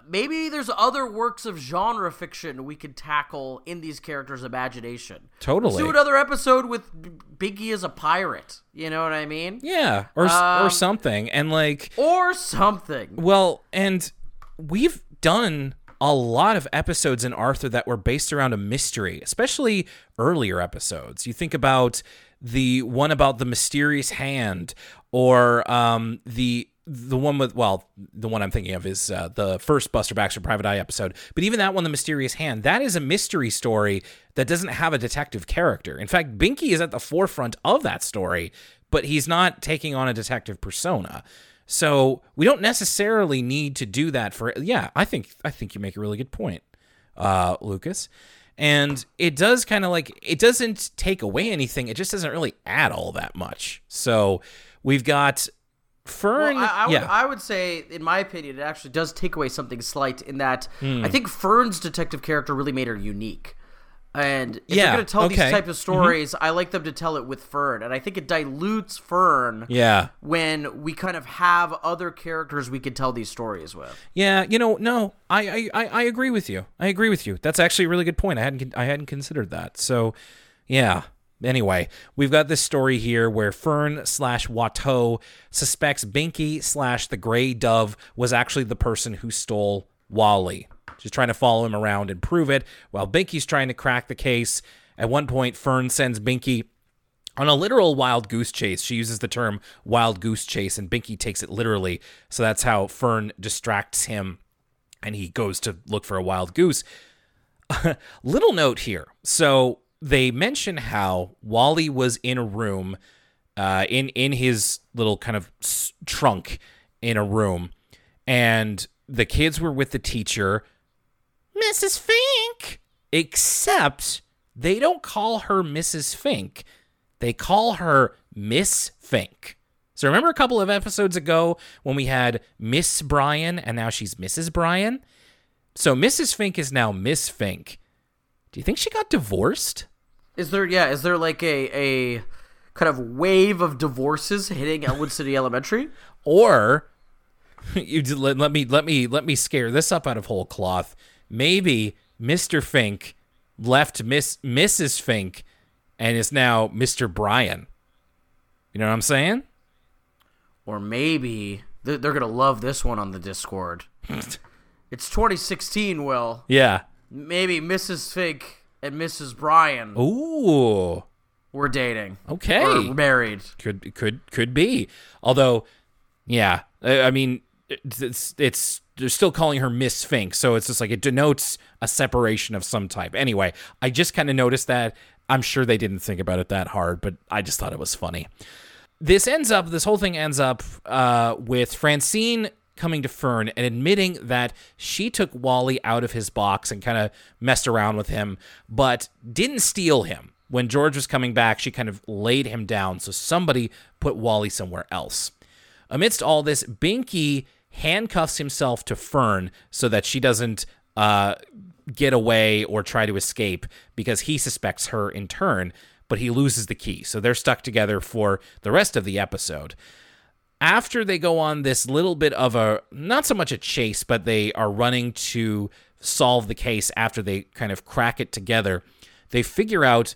maybe there's other works of genre fiction we could tackle in these characters' imagination. Totally. Let's do another episode with Biggie as a pirate. You know what I mean? yeah, or Um, or something, and like Or something. Well, and we've done a lot of episodes in Arthur that were based around a mystery, especially earlier episodes. You think about the one about the mysterious hand, or um, the the one with well, the one I'm thinking of is uh, the first Buster Baxter Private Eye episode. But even that one, the mysterious hand, that is a mystery story that doesn't have a detective character. In fact, Binky is at the forefront of that story, but he's not taking on a detective persona. So we don't necessarily need to do that for yeah, I think I think you make a really good point, uh, Lucas. And it does kind of like it doesn't take away anything. It just doesn't really add all that much. So we've got Fern. Well, I, I, would, yeah, I would say, in my opinion, it actually does take away something slight in that Hmm. I think Fern's detective character really made her unique. And if Yeah, you're going to tell okay. Mm-hmm. these type of stories, I like them to tell it with Fern. And I think it dilutes Fern yeah, when we kind of have other characters we could tell these stories with. yeah. You know, no, I, I I I agree with you. I agree with you. That's actually a really good point. I hadn't I hadn't considered that. So, yeah. Anyway, we've got this story here where Fern slash Watteau suspects Binky slash the Gray Dove was actually the person who stole Wally. She's trying to follow him around and prove it, while Binky's trying to crack the case. At one point, Fern sends Binky on a literal wild goose chase. She uses the term wild goose chase, and Binky takes it literally. So that's how Fern distracts him and he goes to look for a wild goose. Little note here. So they mention how Wally was in a room, uh, in in his little kind of trunk in a room, and the kids were with the teacher, Mrs. Fink. Except they don't call her Mrs. Fink. They call her Miss Fink. So remember a couple of episodes ago when we had Miss Bryan and now she's Mrs. Bryan? So Mrs. Fink is now Miss Fink. Do you think she got divorced? Is there, yeah, is there like a, a kind of wave of divorces hitting Elwood City Elementary? Or you let, let me let me let me scare this up out of whole cloth. Maybe Mr. Fink left Miss Mrs. Fink and is now Mr. Bryan. You know what I'm saying? Or maybe they're, they're going to love this one on the Discord. it's 2016, Will. Yeah. Maybe Mrs. Fink and Mrs. Bryan Ooh. were dating. Okay. Or married. could could could be. Although, yeah, I, mean, it's, it's it's they're still calling her Miss Fink, so it's just like it denotes a separation of some type. Anyway, I just kind of noticed that. I'm sure they didn't think about it that hard, but I just thought it was funny. This ends up. This whole thing ends up uh, with Francine coming to Fern and admitting that she took Wally out of his box and kind of messed around with him, but didn't steal him. When George was coming back, she kind of laid him down, so somebody put Wally somewhere else. Amidst all this, Binky handcuffs himself to Fern so that she doesn't uh, get away or try to escape because he suspects her in turn, but he loses the key. So they're stuck together for the rest of the episode. After they go on this little bit of a, not so much a chase, but they are running to solve the case after they kind of crack it together, they figure out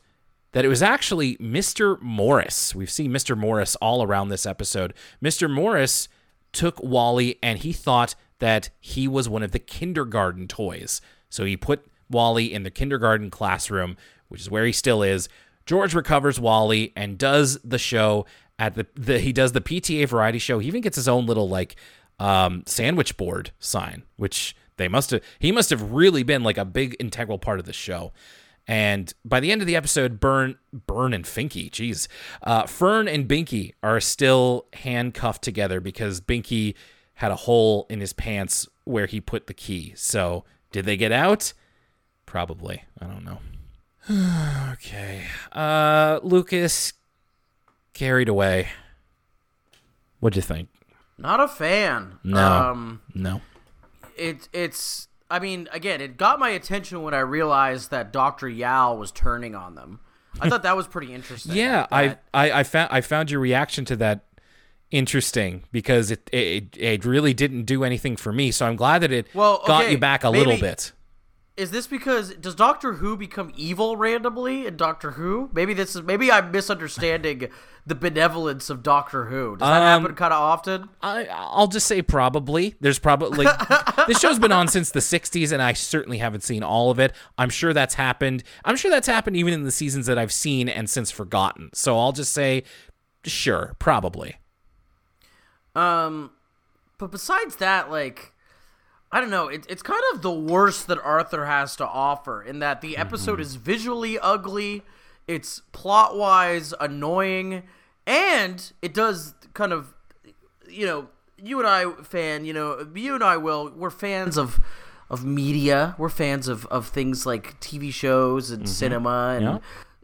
that it was actually Mr. Morris. We've seen Mr. Morris all around this episode. Mr. Morris took Wally and he thought that he was one of the kindergarten toys. So he put Wally in the kindergarten classroom, which is where he still is, George recovers Wally and does the show at the, the he does the PTA variety show. He even gets his own little like um, sandwich board sign, which they must have he must have really been like a big integral part of the show. And by the end of the episode, Burn, Burn and Finky, jeez, uh, Fern and Binky are still handcuffed together because Binky had a hole in his pants where he put the key. So did they get out? Probably. I don't know. okay. Uh, Lucas carried away. What'd you think? Not a fan. No. Um, No. it it's I mean, again, it got my attention when I realized that Dr. Yowl was turning on them. I thought that was pretty interesting. Yeah, I, I I found I found your reaction to that interesting because it it, it really didn't do anything for me. So I'm glad that it Well, got you back a little bit. Is this because does Doctor Who become evil randomly in Doctor Who? Maybe this is maybe I'm misunderstanding the benevolence of Doctor Who. Does that Um, happen kind of often? I I'll just say probably. There's probably like this show's been on since the 60s and I certainly haven't seen all of it. I'm sure that's happened. I'm sure that's happened even in the seasons that I've seen and since forgotten. So I'll just say sure, probably. Um, but besides that, like, I don't know. It, it's kind of the worst that Arthur has to offer in that the mm-hmm. episode is visually ugly, it's plot wise annoying, and it does kind of, you know, you and I fan, you know, you and I will, we're fans of. Of media, we're fans of, of things like TV shows and mm-hmm. cinema, and Yeah.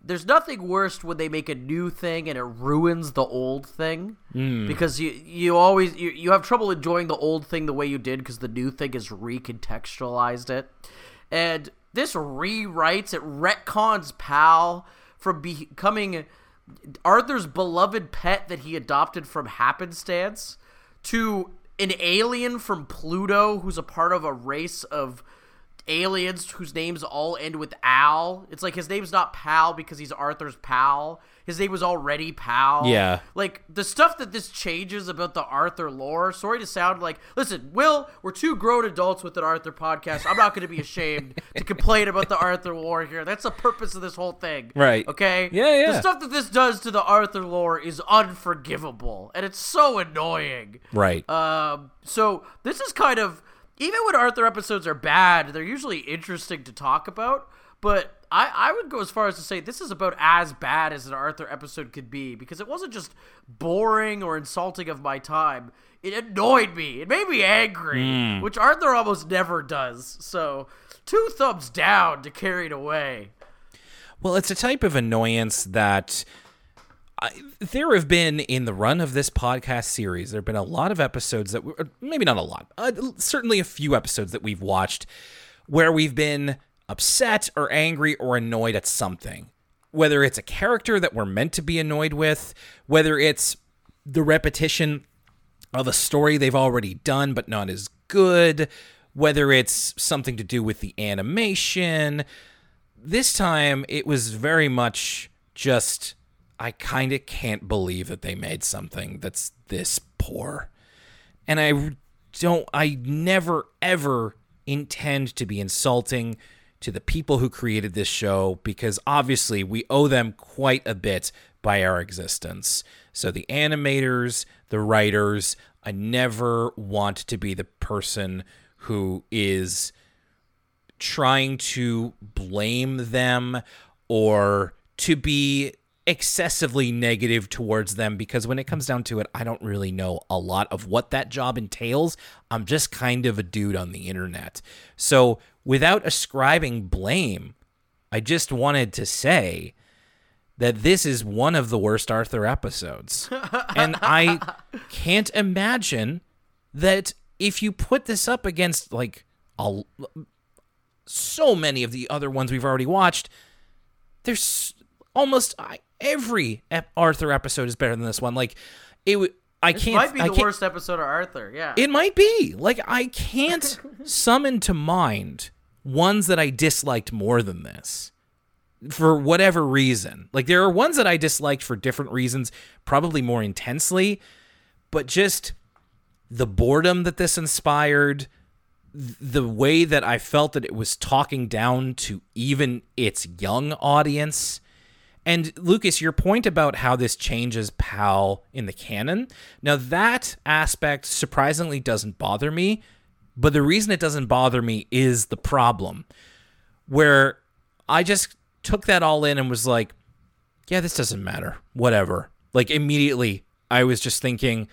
There's nothing worse when they make a new thing and it ruins the old thing. Hmm. Because you you always you, you have trouble enjoying the old thing the way you did because the new thing has recontextualized it. And this rewrites it retcons pal from becoming arthur's beloved pet that he adopted from happenstance to an alien from pluto who's a part of a race of aliens whose names all end with Al. It's like his name's not Pal because he's Arthur's pal. His name was already Pal. Yeah. Like the stuff that this changes about the Arthur lore. Sorry to sound like, listen, Will, we're two grown adults with an Arthur podcast. I'm not going to be ashamed to complain about the Arthur lore here. That's the purpose of this whole thing. Right. Okay. Yeah, yeah. The stuff that this does to the Arthur lore is unforgivable, and it's so annoying. Right. Um, so this is kind of even when Arthur episodes are bad, they're usually interesting to talk about. But I, I would go as far as to say this is about as bad as an Arthur episode could be because it wasn't just boring or insulting of my time. It annoyed me. It made me angry, hmm. which Arthur almost never does. So two thumbs down to carried away. Well, it's a type of annoyance that I, there have been in the run of this podcast series. There have been a lot of episodes that, we, maybe not a lot, uh, certainly a few episodes that we've watched where we've been upset or angry or annoyed at something. Whether it's a character that we're meant to be annoyed with, whether it's the repetition of a story they've already done but not as good, whether it's something to do with the animation. This time it was very much just I kind of can't believe that they made something that's this poor. And I don't I never ever intend to be insulting to the people who created this show because obviously we owe them quite a bit by our existence. So the animators, the writers, I never want to be the person who is trying to blame them or to be excessively negative towards them because when it comes down to it, I don't really know a lot of what that job entails. I'm just kind of a dude on the internet. So, without ascribing blame, I just wanted to say that this is one of the worst Arthur episodes. and I can't imagine that if you put this up against like a, so many of the other ones we've already watched, there's almost I- every ep- Arthur episode is better than this one. Like it, w- I This can't. might be I the worst episode of Arthur. Yeah. It might be. Like I can't summon to mind ones that I disliked more than this. For whatever reason. Like there are ones that I disliked for different reasons, probably more intensely, but just the boredom that this inspired, the way that I felt that it was talking down to even its young audience, And Lucas, your point about how this changes Pal in the canon, now that aspect surprisingly doesn't bother me, but the reason it doesn't bother me is the problem where I just took that all in and was like, yeah, this doesn't matter. Whatever. Like immediately I was just thinking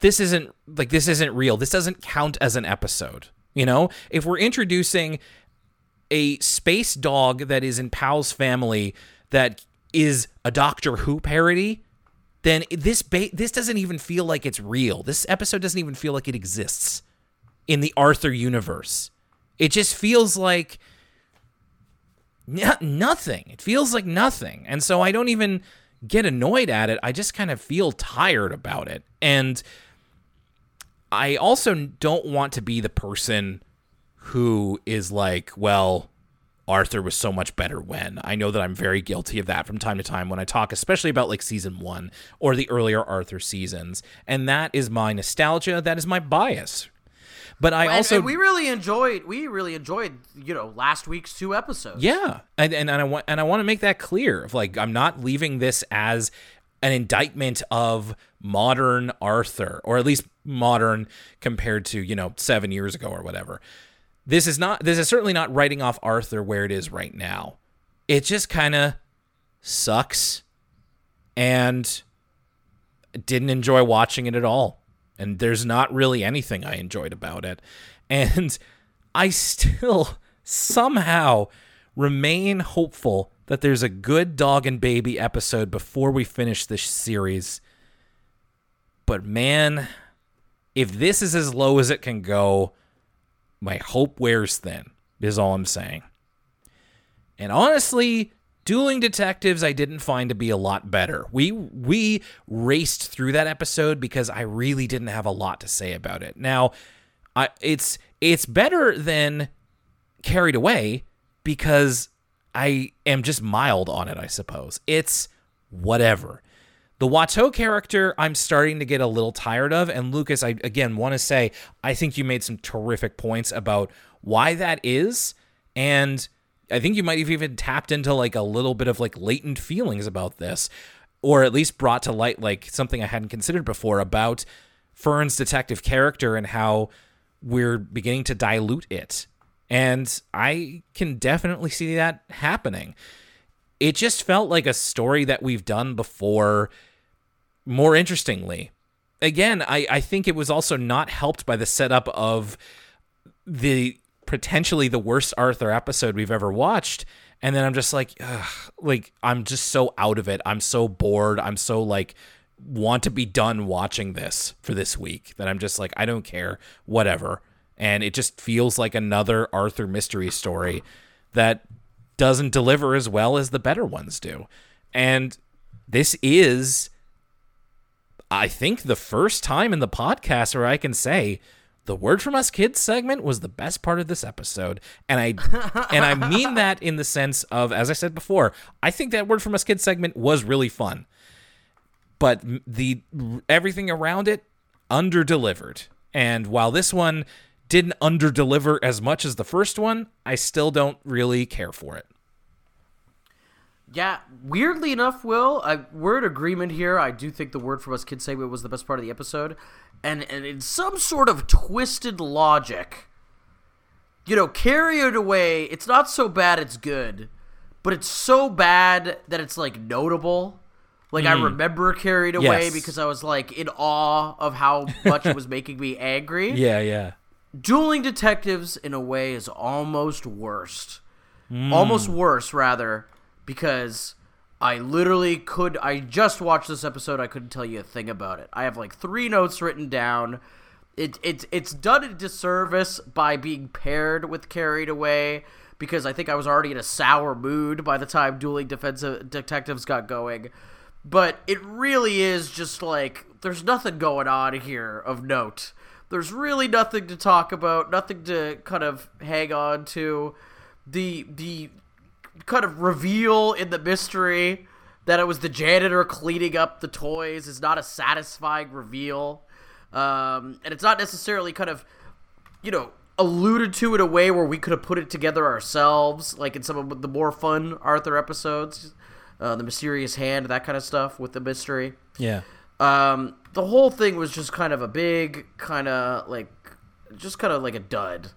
this isn't like this isn't real. This doesn't count as an episode. You know, if we're introducing a space dog that is in Pal's family that is a Doctor Who parody, then this ba- this doesn't even feel like it's real. This episode doesn't even feel like it exists in the Arthur universe. It just feels like n- nothing. It feels like nothing. And so I don't even get annoyed at it. I just kind of feel tired about it. And I also don't want to be the person who is like, well, Arthur was so much better when. I know that I'm very guilty of that from time to time when I talk, especially about like season one or the earlier Arthur seasons. And that is my nostalgia. That is my bias. But I And- also and we really enjoyed we really enjoyed you know last week's two episodes. Yeah, and and, and I want and I want to make that clear. Of like, I'm not leaving this as an indictment of modern Arthur, or at least modern compared to you know seven years ago or whatever. This is not. This is certainly not writing off Arthur where it is right now. It just kind of sucks, and didn't enjoy watching it at all. And there's not really anything I enjoyed about it. And I still somehow remain hopeful that there's a good dog and baby episode before we finish this series. But man, if this is as low as it can go, my hope wears thin, is all I'm saying. And honestly, Dueling Detectives I didn't find to be a lot better. We we raced through that episode because I really didn't have a lot to say about it. Now, I it's it's better than Carried Away because I am just mild on it, I suppose. It's whatever. The Watteau character, I'm starting to get a little tired of. And Lucas, I again want to say, I think you made some terrific points about why that is. And I think you might have even tapped into like a little bit of like latent feelings about this, or at least brought to light like something I hadn't considered before about Fern's detective character and how we're beginning to dilute it. And I can definitely see that happening. It just felt like a story that we've done before more interestingly. Again, I, I think it was also not helped by the setup of the potentially the worst Arthur episode we've ever watched. And then I'm just like, ugh, like I'm just so out of it. I'm so bored. I'm so like want to be done watching this for this week that I'm just like, I don't care, whatever. And it just feels like another Arthur mystery story that doesn't deliver as well as the better ones do. And this is, I think, the first time in the podcast where I can say the word from us kids segment was the best part of this episode. And i and i mean that in the sense of as i said before i think that word from us kids segment was really fun. But the everything around it under delivered and while this one didn't under deliver as much as the first one i still don't really care for it Yeah, weirdly enough, Will, I, we're in agreement here. I do think the word from us kids segment was the best part of the episode, and and in some sort of twisted logic, you know, carry it away. It's not so bad, it's good, but it's so bad that it's like notable. Like I hmm. remember carried away Yes. because I was like in awe of how much it was making me angry. yeah yeah Dueling Detectives, in a way, is almost worst. Hmm. Almost worse, rather, because I literally could. I just watched this episode. I couldn't tell you a thing about it. I have like three notes written down. It, it, it's done a disservice by being paired with Carried Away because I think I was already in a sour mood by the time Dueling Defensive uh, Detectives got going. But it really is just like there's nothing going on here of note. There's really nothing to talk about, nothing to kind of hang on to. The the kind of reveal in the mystery that it was the janitor cleaning up the toys is not a satisfying reveal. Um, and it's not necessarily kind of, you know, alluded to in a way where we could have put it together ourselves, like in some of the more fun Arthur episodes. uh, the mysterious hand, that kind of stuff with the mystery. Yeah. Um, the whole thing was just kind of a big, kind of like, just kind of like a dud.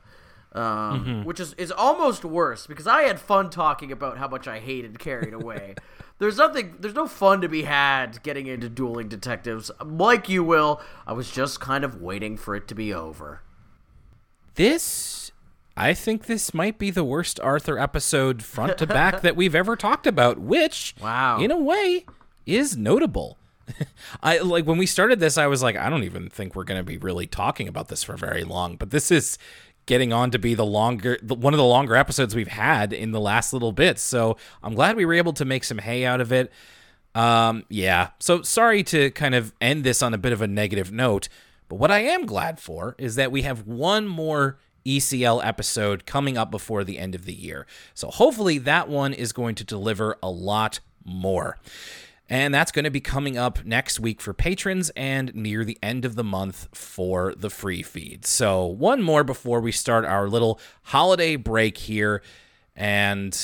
Um, which is, is almost worse because I had fun talking about how much I hated Carried Away. there's nothing, there's no fun to be had getting into dueling detectives. Like you will, I was just kind of waiting for it to be over. This, I think this might be the worst Arthur episode front to back that we've ever talked about, which, Wow. in a way, is notable. I like when we started this, I was like, I don't even think we're going to be really talking about this for very long, but this is getting on to be the longer the, one of the longer episodes we've had in the last little bit. So I'm glad we were able to make some hay out of it. Um, yeah. So sorry to kind of end this on a bit of a negative note, but what I am glad for is that we have one more ECL episode coming up before the end of the year. So hopefully that one is going to deliver a lot more. And that's going to be coming up next week for patrons and near the end of the month for the free feed. So, one more before we start our little holiday break here. And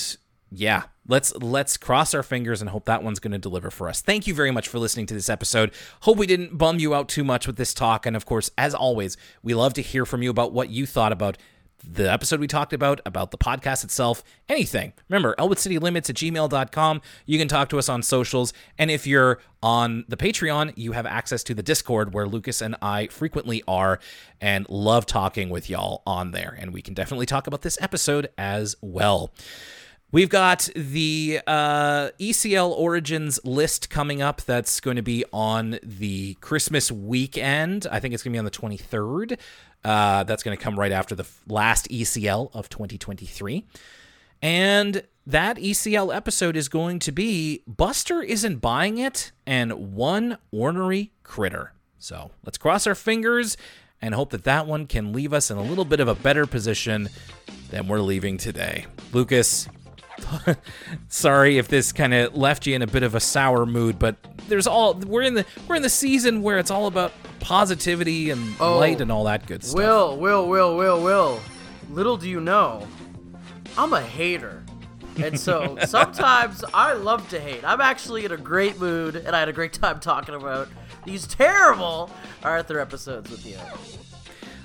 yeah, let's let's cross our fingers and hope that one's going to deliver for us. Thank you very much for listening to this episode. Hope we didn't bum you out too much with this talk and of course, as always, we love to hear from you about what you thought about the episode we talked about, about the podcast itself, anything. Remember, elwoodcitylimits at gmail.com. You can talk to us on socials. And if you're on the Patreon, you have access to the Discord where Lucas and I frequently are and love talking with y'all on there. And we can definitely talk about this episode as well. We've got the uh, ECL Origins list coming up. That's going to be on the Christmas weekend. I think it's going to be on the 23rd. Uh, that's going to come right after the last ECL of 2023. And that ECL episode is going to be Buster isn't buying it and one ornery critter. So let's cross our fingers and hope that that one can leave us in a little bit of a better position than we're leaving today. Lucas, sorry if this kind of left you in a bit of a sour mood, but there's all we're in the we're in the season where it's all about positivity and Oh. light light and all that good stuff. Will, Will, Will, Will, Will. Little do you know, I'm a hater. And so sometimes I love to hate. I'm actually in a great mood, and I had a great time talking about these terrible Arthur episodes with you.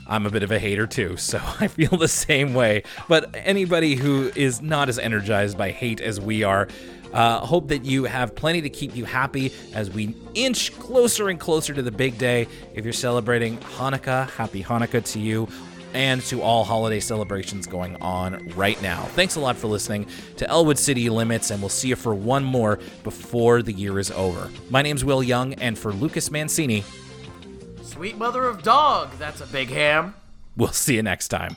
I'm a bit of a hater too, so I feel the same way. But anybody who is not as energized by hate as we are, uh, hope that you have plenty to keep you happy as we inch closer and closer to the big day. If you're celebrating Hanukkah, happy Hanukkah to you and to all holiday celebrations going on right now. Thanks a lot for listening to Elwood City Limits, and we'll see you for one more before the year is over. My name's Will Young, and for Lucas Mancini, Sweet mother of dog, that's a big ham. we'll see you next time.